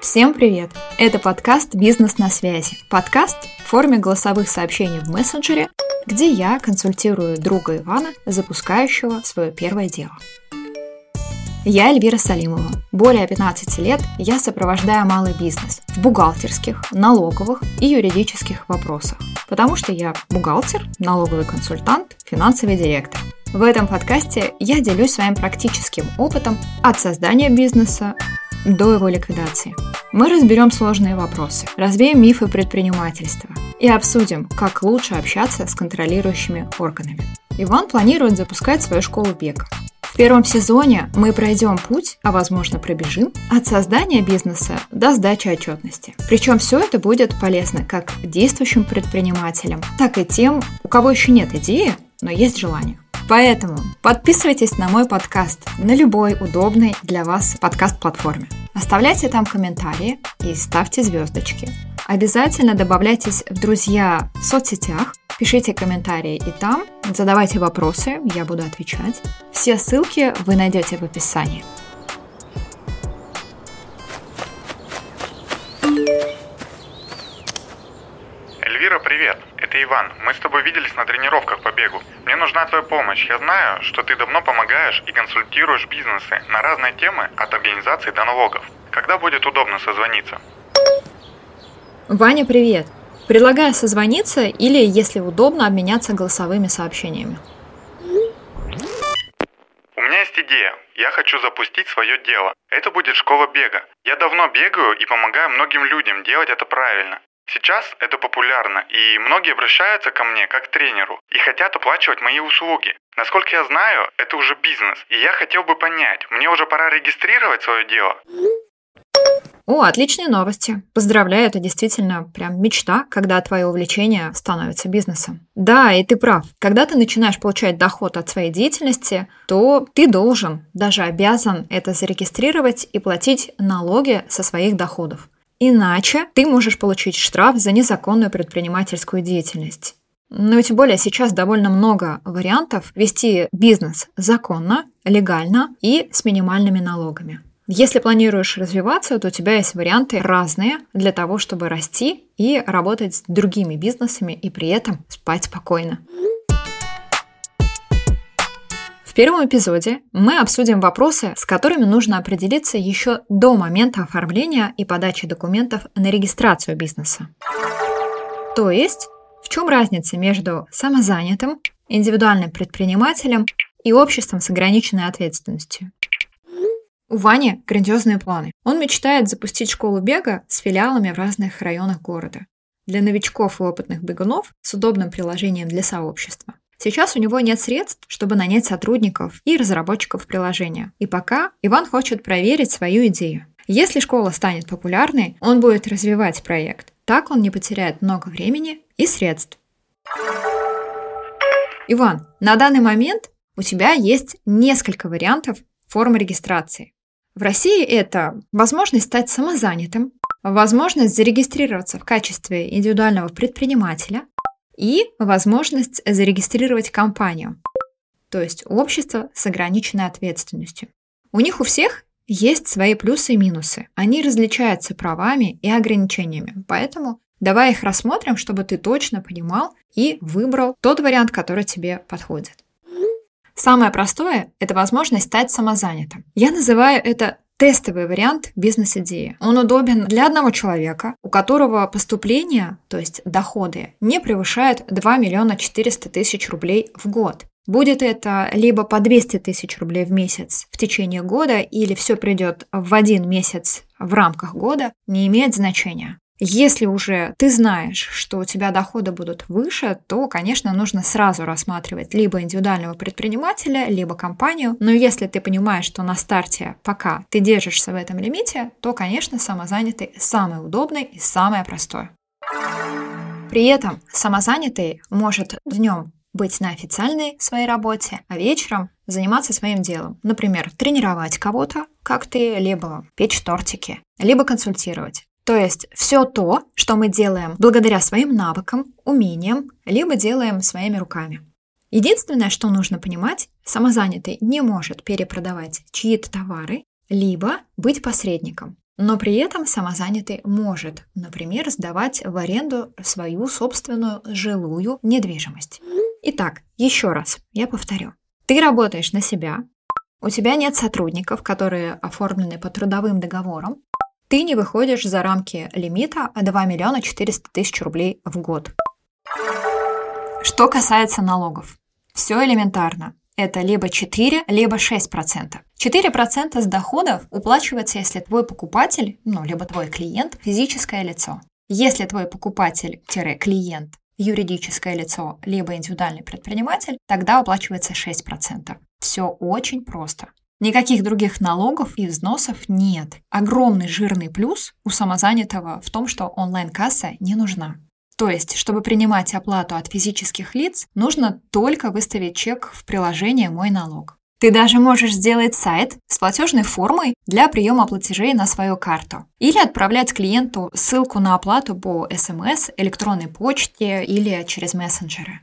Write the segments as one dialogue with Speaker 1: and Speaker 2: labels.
Speaker 1: Всем привет! Это подкаст «Бизнес на связи». Подкаст в форме голосовых сообщений в мессенджере, где я консультирую друга Ивана, запускающего свое первое дело. Я Эльвира Салимова. Более 15 лет я сопровождаю малый бизнес в бухгалтерских, налоговых и юридических вопросах, потому что я бухгалтер, налоговый консультант, финансовый директор. В этом подкасте я делюсь своим практическим опытом от создания бизнеса до его ликвидации. Мы разберем сложные вопросы, развеем мифы предпринимательства и обсудим, как лучше общаться с контролирующими органами. Иван планирует запускать свою школу бега. В первом сезоне мы пройдем путь, а возможно пробежим, от создания бизнеса до сдачи отчетности. Причем все это будет полезно как действующим предпринимателям, так и тем, у кого еще нет идеи, но есть желание. Поэтому подписывайтесь на мой подкаст на любой удобной для вас подкаст-платформе. Оставляйте там комментарии и ставьте звездочки. Обязательно добавляйтесь в друзья в соцсетях, пишите комментарии и там, задавайте вопросы, я буду отвечать. Все ссылки вы найдете в описании.
Speaker 2: Эльвира, привет! Это Иван. Мы с тобой виделись на тренировках по бегу. Мне нужна твоя помощь. Я знаю, что ты давно помогаешь и консультируешь бизнесы на разные темы от организации до налогов. Когда будет удобно созвониться?
Speaker 1: Ваня, привет! Предлагаю созвониться или, если удобно, обменяться голосовыми сообщениями.
Speaker 2: У меня есть идея. Я хочу запустить свое дело. Это будет школа бега. Я давно бегаю и помогаю многим людям делать это правильно. Сейчас это популярно, и многие обращаются ко мне как к тренеру и хотят оплачивать мои услуги. Насколько я знаю, это уже бизнес, и я хотел бы понять, мне уже пора регистрировать свое дело?
Speaker 1: О, отличные новости. Поздравляю, это действительно прям мечта, когда твое увлечение становится бизнесом. Да, и ты прав. Когда ты начинаешь получать доход от своей деятельности, то ты должен, даже обязан это зарегистрировать и платить налоги со своих доходов. Иначе ты можешь получить штраф за незаконную предпринимательскую деятельность. Ну тем более сейчас довольно много вариантов вести бизнес законно, легально и с минимальными налогами. Если планируешь развиваться, то у тебя есть варианты разные для того, чтобы расти и работать с другими бизнесами и при этом спать спокойно. В первом эпизоде мы обсудим вопросы, с которыми нужно определиться еще до момента оформления и подачи документов на регистрацию бизнеса. То есть, в чем разница между самозанятым, индивидуальным предпринимателем и обществом с ограниченной ответственностью? У Вани грандиозные планы. Он мечтает запустить школу бега с филиалами в разных районах города. Для новичков и опытных бегунов с удобным приложением для сообщества. Сейчас у него нет средств, чтобы нанять сотрудников и разработчиков приложения. И пока Иван хочет проверить свою идею. Если школа станет популярной, он будет развивать проект. Так он не потеряет много времени и средств. Иван, на данный момент у тебя есть несколько вариантов формы регистрации. В России это возможность стать самозанятым, возможность зарегистрироваться в качестве индивидуального предпринимателя, и возможность зарегистрировать компанию, то есть общество с ограниченной ответственностью. У них у всех есть свои плюсы и минусы. Они различаются правами и ограничениями, поэтому давай их рассмотрим, чтобы ты точно понимал и выбрал тот вариант, который тебе подходит. Самое простое – это возможность стать самозанятым. Я называю это тестовый вариант бизнес-идеи. Он удобен для одного человека, у которого поступления, то есть доходы, не превышают 2 миллиона 400 тысяч рублей в год. Будет это либо по 200 тысяч рублей в месяц в течение года, или все придет в один месяц в рамках года, не имеет значения. Если уже ты знаешь, что у тебя доходы будут выше, то, конечно, нужно сразу рассматривать либо индивидуального предпринимателя, либо компанию. Но если ты понимаешь, что на старте пока ты держишься в этом лимите, то, конечно, самозанятый самый удобный и самое простое. При этом самозанятый может днем быть на официальной своей работе, а вечером заниматься своим делом. Например, тренировать кого-то, как ты, либо печь тортики, либо консультировать. То есть все то, что мы делаем благодаря своим навыкам, умениям, либо делаем своими руками. Единственное, что нужно понимать, самозанятый не может перепродавать чьи-то товары, либо быть посредником. Но при этом самозанятый может, например, сдавать в аренду свою собственную жилую недвижимость. Итак, еще раз, я повторю. Ты работаешь на себя, у тебя нет сотрудников, которые оформлены по трудовым договорам, ты не выходишь за рамки лимита 2 миллиона 400 тысяч рублей в год. Что касается налогов, все элементарно. Это либо 4, либо 6%. 4% с доходов уплачивается, если твой покупатель, ну, либо твой клиент, физическое лицо. Если твой покупатель-клиент юридическое лицо, либо индивидуальный предприниматель, тогда уплачивается 6%. Все очень просто. Никаких других налогов и взносов нет. Огромный жирный плюс у самозанятого в том, что онлайн-касса не нужна. То есть, чтобы принимать оплату от физических лиц, нужно только выставить чек в приложение «Мой налог». Ты даже можешь сделать сайт с платежной формой для приема платежей на свою карту. Или отправлять клиенту ссылку на оплату по СМС, электронной почте или через мессенджеры.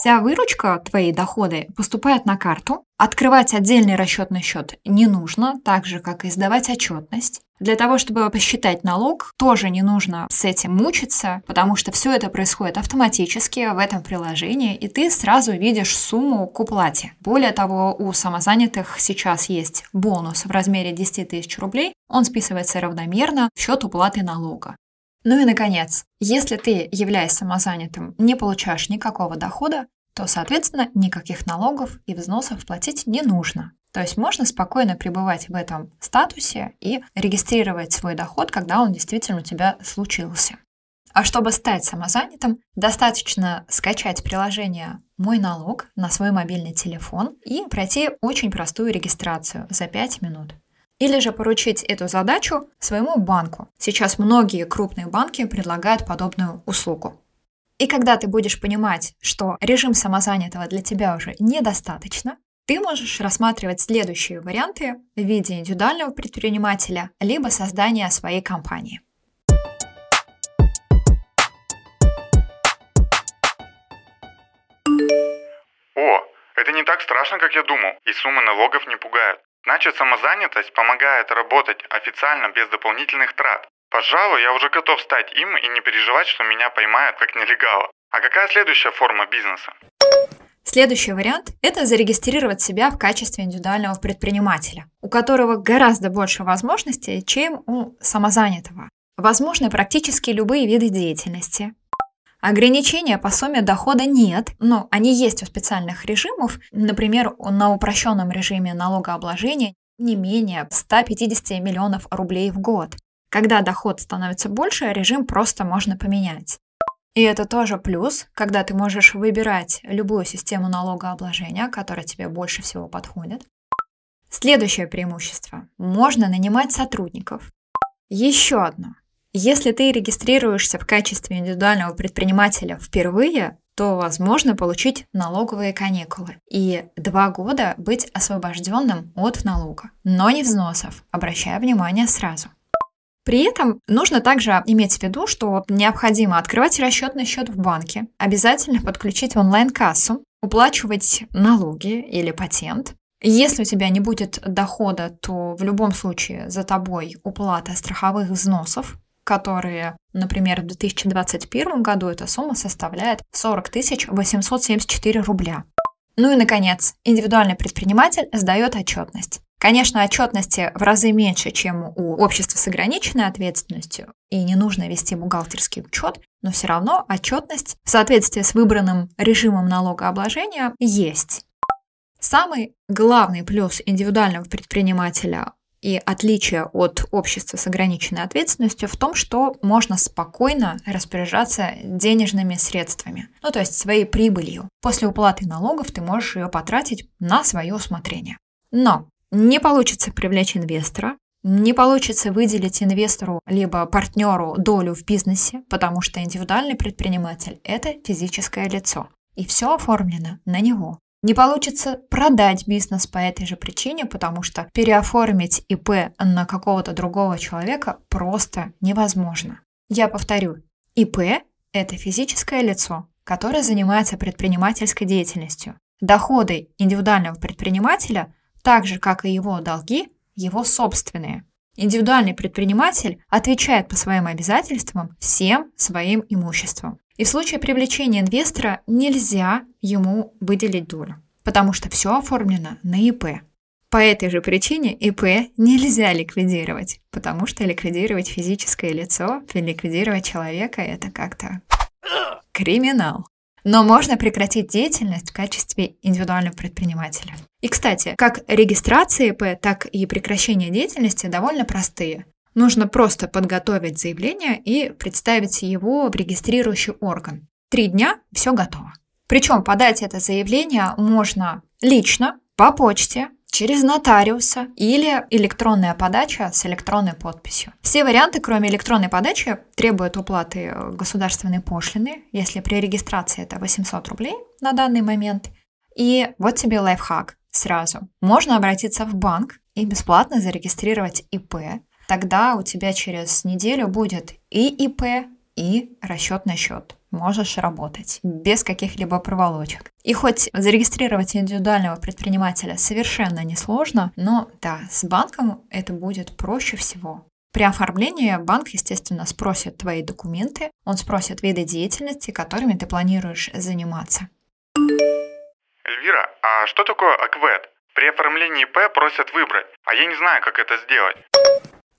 Speaker 1: Вся выручка, твои доходы, поступает на карту. Открывать отдельный расчетный счет не нужно, так же, как и сдавать отчетность. Для того, чтобы посчитать налог, тоже не нужно с этим мучиться, потому что все это происходит автоматически в этом приложении, и ты сразу видишь сумму к уплате. Более того, у самозанятых сейчас есть бонус в размере 10 тысяч рублей, он списывается равномерно в счет уплаты налога. Ну и, наконец, если ты, являясь самозанятым, не получаешь никакого дохода, то, соответственно, никаких налогов и взносов платить не нужно. То есть можно спокойно пребывать в этом статусе и регистрировать свой доход, когда он действительно у тебя случился. А чтобы стать самозанятым, достаточно скачать приложение «Мой налог» на свой мобильный телефон и пройти очень простую регистрацию за 5 минут. Или же поручить эту задачу своему банку. Сейчас многие крупные банки предлагают подобную услугу. И когда ты будешь понимать, что режим самозанятого для тебя уже недостаточно, ты можешь рассматривать следующие варианты в виде индивидуального предпринимателя либо создания своей компании.
Speaker 2: О, это не так страшно, как я думал, и суммы налогов не пугают. Значит, самозанятость помогает работать официально без дополнительных трат. Пожалуй, я уже готов стать им и не переживать, что меня поймают как нелегала. А какая следующая форма бизнеса?
Speaker 1: Следующий вариант – это зарегистрировать себя в качестве индивидуального предпринимателя, у которого гораздо больше возможностей, чем у самозанятого. Возможны практически любые виды деятельности. Ограничения по сумме дохода нет, но они есть у специальных режимов. Например, на упрощенном режиме налогообложения не менее 150 миллионов рублей в год. Когда доход становится больше, режим просто можно поменять. И это тоже плюс, когда ты можешь выбирать любую систему налогообложения, которая тебе больше всего подходит. Следующее преимущество. Можно нанимать сотрудников. Еще одно. Если ты регистрируешься в качестве индивидуального предпринимателя впервые, то возможно получить налоговые каникулы и два года быть освобожденным от налога, но не взносов, обращая внимание сразу. При этом нужно также иметь в виду, что необходимо открывать расчетный счет в банке, обязательно подключить онлайн-кассу, уплачивать налоги или патент. Если у тебя не будет дохода, то в любом случае за тобой уплата страховых взносов, которые, например, в 2021 году эта сумма составляет 40 874 рубля. Ну и, наконец, индивидуальный предприниматель сдает отчетность. Конечно, отчетности в разы меньше, чем у общества с ограниченной ответственностью, и не нужно вести бухгалтерский учет, но все равно отчетность в соответствии с выбранным режимом налогообложения есть. Самый главный плюс индивидуального предпринимателя и отличие от общества с ограниченной ответственностью в том, что можно спокойно распоряжаться денежными средствами, ну то есть своей прибылью. После уплаты налогов ты можешь ее потратить на свое усмотрение. Но не получится привлечь инвестора, не получится выделить инвестору либо партнеру долю в бизнесе, потому что индивидуальный предприниматель – это физическое лицо. И все оформлено на него. Не получится продать бизнес по этой же причине, потому что переоформить ИП на какого-то другого человека просто невозможно. Я повторю, ИП – это физическое лицо, который занимается предпринимательской деятельностью. Доходы индивидуального предпринимателя, так же как и его долги, его собственные. Индивидуальный предприниматель отвечает по своим обязательствам всем своим имуществом. И в случае привлечения инвестора нельзя ему выделить долю, потому что все оформлено на ИП. По этой же причине ИП нельзя ликвидировать, потому что ликвидировать физическое лицо, ликвидировать человека – это как-то криминал. Но можно прекратить деятельность в качестве индивидуального предпринимателя. И, кстати, как регистрация ИП, так и прекращение деятельности довольно простые. Нужно просто подготовить заявление и представить его в регистрирующий орган. Три дня – все готово. Причем подать это заявление можно лично, по почте, через нотариуса или электронная подача с электронной подписью. Все варианты, кроме электронной подачи, требуют уплаты государственной пошлины, если при регистрации это 800 рублей на данный момент. И вот тебе лайфхак сразу. Можно обратиться в банк и бесплатно зарегистрировать ИП. Тогда у тебя через неделю будет и ИП, и расчетный счет можешь работать без каких-либо проволочек. И хоть зарегистрировать индивидуального предпринимателя совершенно несложно, но да, с банком это будет проще всего. При оформлении банк, естественно, спросит твои документы, он спросит виды деятельности, которыми ты планируешь заниматься.
Speaker 2: Эльвира, а что такое АКВЭД? При оформлении ИП просят выбрать, а я не знаю, как это сделать.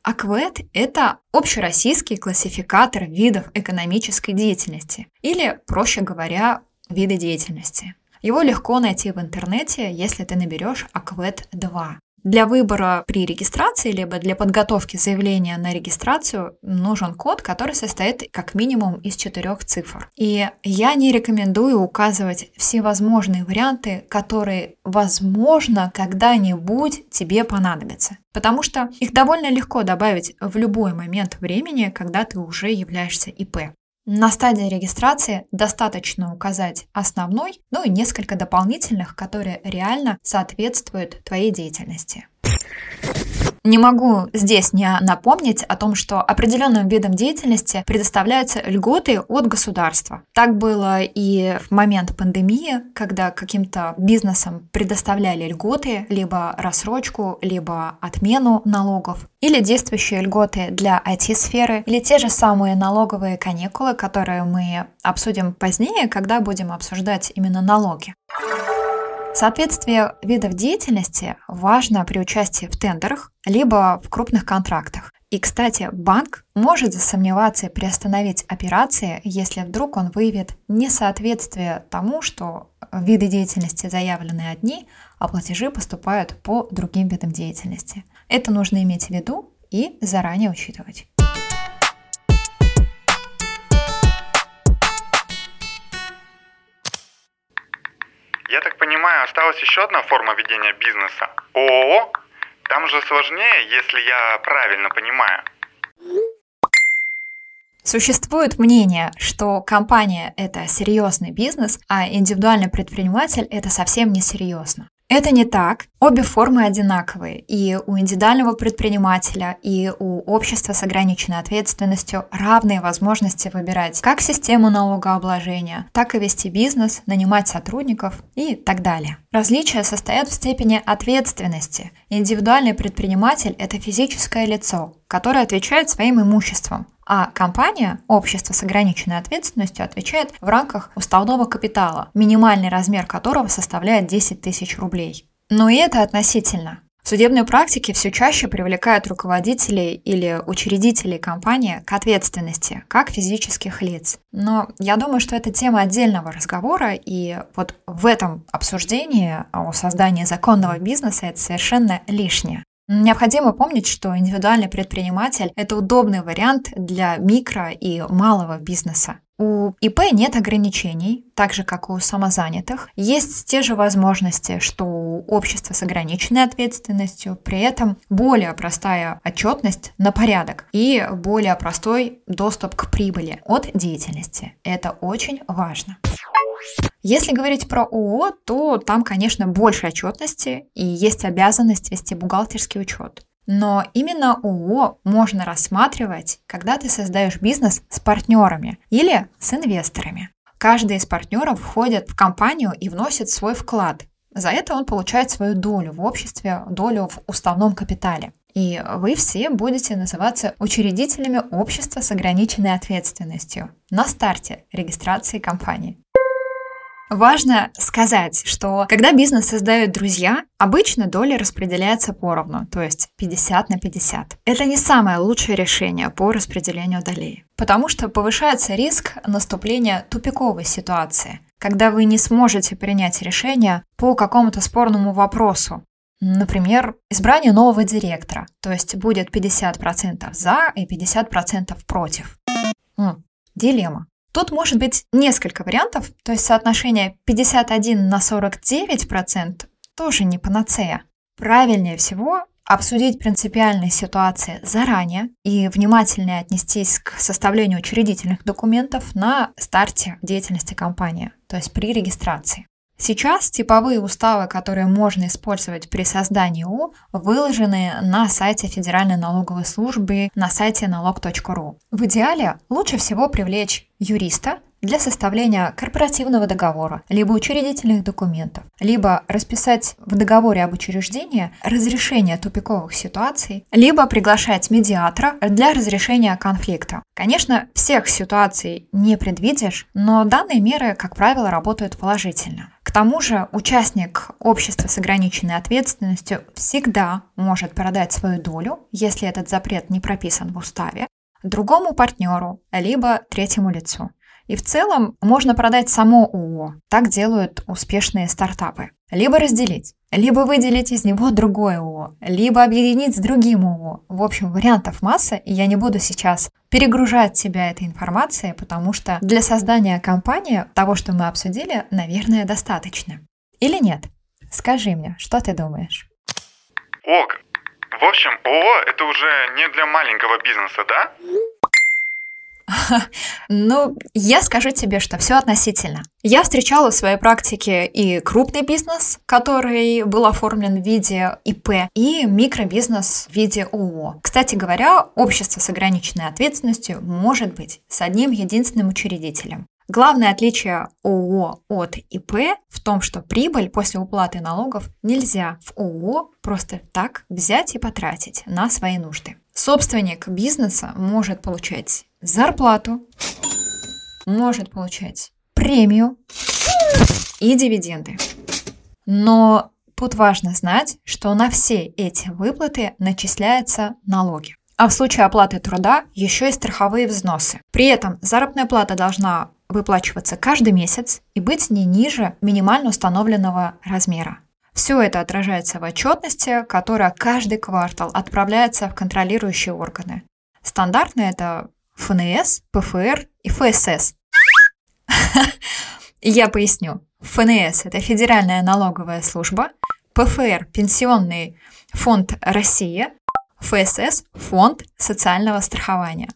Speaker 1: АКВЭД – это общероссийский классификатор видов экономической деятельности, или, проще говоря, виды деятельности. Его легко найти в интернете, если ты наберешь АКВЭД-2. Для выбора при регистрации, либо для подготовки заявления на регистрацию нужен код, который состоит как минимум из четырех цифр. И я не рекомендую указывать всевозможные варианты, которые, возможно, когда-нибудь тебе понадобятся. Потому что их довольно легко добавить в любой момент времени, когда ты уже являешься ИП. На стадии регистрации достаточно указать основной, ну и несколько дополнительных, которые реально соответствуют твоей деятельности. Не могу здесь не напомнить о том, что определенным видам деятельности предоставляются льготы от государства. Так было и в момент пандемии, когда каким-то бизнесам предоставляли льготы, либо рассрочку, либо отмену налогов, или действующие льготы для IT-сферы, или те же самые налоговые каникулы, которые мы обсудим позднее, когда будем обсуждать именно налоги. Соответствие видов деятельности важно при участии в тендерах, либо в крупных контрактах. И, кстати, банк может засомневаться и приостановить операции, если вдруг он выявит несоответствие тому, что виды деятельности заявлены одни, а платежи поступают по другим видам деятельности. Это нужно иметь в виду и заранее учитывать.
Speaker 2: Я так понимаю, осталась еще одна форма ведения бизнеса – ООО? Там же сложнее, если я правильно понимаю.
Speaker 1: Существует мнение, что компания – это серьезный бизнес, а индивидуальный предприниматель – это совсем не серьезно. Это не так. Обе формы одинаковые. И у индивидуального предпринимателя, и у общества с ограниченной ответственностью равные возможности выбирать как систему налогообложения, так и вести бизнес, нанимать сотрудников и так далее. Различия состоят в степени ответственности. Индивидуальный предприниматель – это физическое лицо, которое отвечает своим имуществом, а компания, общество с ограниченной ответственностью, отвечает в рамках уставного капитала, минимальный размер которого составляет 10 тысяч рублей. Но и это относительно. В судебной практике все чаще привлекают руководителей или учредителей компании к ответственности, как физических лиц. Но я думаю, что это тема отдельного разговора, и вот в этом обсуждении о создании законного бизнеса это совершенно лишнее. Необходимо помнить, что индивидуальный предприниматель – это удобный вариант для микро и малого бизнеса. У ИП нет ограничений, так же как у самозанятых. Есть те же возможности, что у общества с ограниченной ответственностью, при этом более простая отчетность на порядок и более простой доступ к прибыли от деятельности. Это очень важно. Если говорить про ООО, то там, конечно, больше отчетности и есть обязанность вести бухгалтерский учет. Но именно ООО можно рассматривать, когда ты создаешь бизнес с партнерами или с инвесторами. Каждый из партнеров входит в компанию и вносит свой вклад. За это он получает свою долю в обществе, долю в уставном капитале. И вы все будете называться учредителями общества с ограниченной ответственностью на старте регистрации компании. Важно сказать, что когда бизнес создают друзья, обычно доля распределяется поровну, то есть 50 на 50. Это не самое лучшее решение по распределению долей, потому что повышается риск наступления тупиковой ситуации, когда вы не сможете принять решение по какому-то спорному вопросу, Например, избрание нового директора, то есть будет 50% за и 50% против. М, дилемма. Тут может быть несколько вариантов, то есть соотношение 51 на 49% тоже не панацея. Правильнее всего обсудить принципиальные ситуации заранее и внимательнее отнестись к составлению учредительных документов на старте деятельности компании, то есть при регистрации. Сейчас типовые уставы, которые можно использовать при создании ООО, выложены на сайте Федеральной налоговой службы на сайте налог.ру. В идеале лучше всего привлечь юриста, для составления корпоративного договора, либо учредительных документов, либо расписать в договоре об учреждении разрешение тупиковых ситуаций, либо приглашать медиатора для разрешения конфликта. Конечно, всех ситуаций не предвидишь, но данные меры, как правило, работают положительно. К тому же участник общества с ограниченной ответственностью всегда может продать свою долю, если этот запрет не прописан в уставе, другому партнеру, либо третьему лицу. И в целом можно продать само ООО. Так делают успешные стартапы. Либо разделить, либо выделить из него другое ООО, либо объединить с другим ООО. В общем, вариантов масса, и я не буду сейчас перегружать тебя этой информацией, потому что для создания компании того, что мы обсудили, наверное, достаточно. Или нет? Скажи мне, что ты думаешь?
Speaker 2: Ок, в общем, ООО это уже не для маленького бизнеса, да?
Speaker 1: Ну, я скажу тебе, что все относительно. Я встречала в своей практике и крупный бизнес, который был оформлен в виде ИП, и микробизнес в виде ООО. Кстати говоря, общество с ограниченной ответственностью может быть с одним единственным учредителем. Главное отличие ООО от ИП в том, что прибыль после уплаты налогов нельзя в ООО просто так взять и потратить на свои нужды. Собственник бизнеса может получать зарплату, может получать премию и дивиденды. Но тут важно знать, что на все эти выплаты начисляются налоги. А в случае оплаты труда еще и страховые взносы. При этом заработная плата должна выплачиваться каждый месяц и быть не ниже минимально установленного размера. Все это отражается в отчетности, которая каждый квартал отправляется в контролирующие органы. Стандартно это ФНС, ПФР и ФСС. Я поясню. ФНС – это Федеральная налоговая служба, ПФР – Пенсионный фонд России, ФСС – Фонд социального страхования.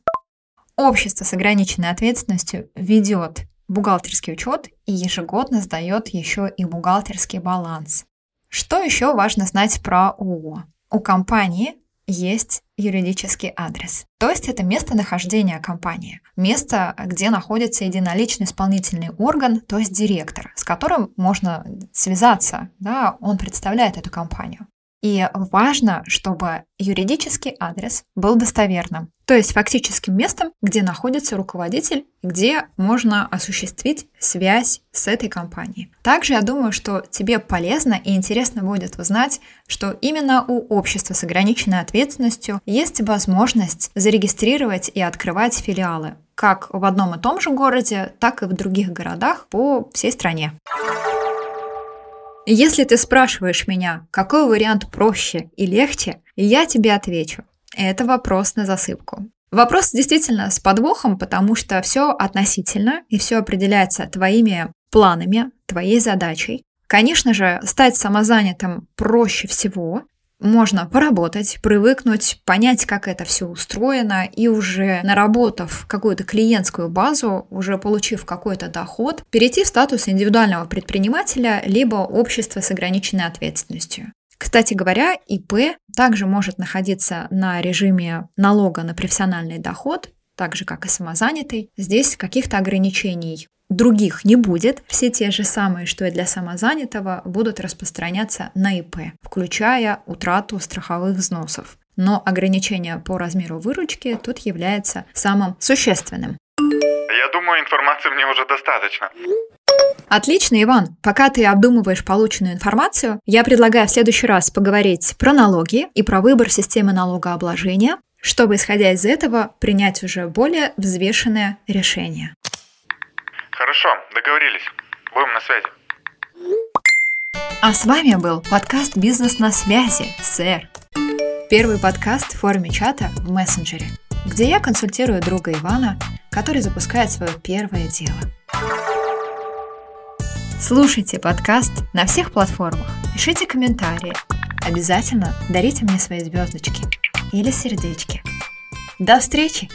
Speaker 1: Общество с ограниченной ответственностью ведет бухгалтерский учет и ежегодно сдает еще и бухгалтерский баланс. Что еще важно знать про ООО? У компании есть юридический адрес. То есть это местонахождение компании. Место, где находится единоличный исполнительный орган, то есть директор, с которым можно связаться. Да, он представляет эту компанию. И важно, чтобы юридический адрес был достоверным, то есть фактическим местом, где находится руководитель, где можно осуществить связь с этой компанией. Также я думаю, что тебе полезно и интересно будет узнать, что именно у общества с ограниченной ответственностью есть возможность зарегистрировать и открывать филиалы как в одном и том же городе, так и в других городах по всей стране. Если ты спрашиваешь меня, какой вариант проще и легче, я тебе отвечу. Это вопрос на засыпку. Вопрос действительно с подвохом, потому что все относительно и все определяется твоими планами, твоей задачей. Конечно же, стать самозанятым проще всего, можно поработать, привыкнуть, понять, как это все устроено, и уже наработав какую-то клиентскую базу, уже получив какой-то доход, перейти в статус индивидуального предпринимателя либо общества с ограниченной ответственностью. Кстати говоря, ИП также может находиться на режиме налога на профессиональный доход так же как и самозанятый. Здесь каких-то ограничений других не будет. Все те же самые, что и для самозанятого, будут распространяться на ИП, включая утрату страховых взносов. Но ограничение по размеру выручки тут является самым существенным.
Speaker 2: Я думаю, информации мне уже достаточно.
Speaker 1: Отлично, Иван. Пока ты обдумываешь полученную информацию, я предлагаю в следующий раз поговорить про налоги и про выбор системы налогообложения, чтобы, исходя из этого, принять уже более взвешенное решение.
Speaker 2: Хорошо, договорились. Будем на связи.
Speaker 1: А с вами был подкаст «Бизнес на связи», сэр. Первый подкаст в форме чата в мессенджере, где я консультирую друга Ивана, который запускает свое первое дело. Слушайте подкаст на всех платформах, пишите комментарии, обязательно дарите мне свои звездочки или сердечки. До встречи!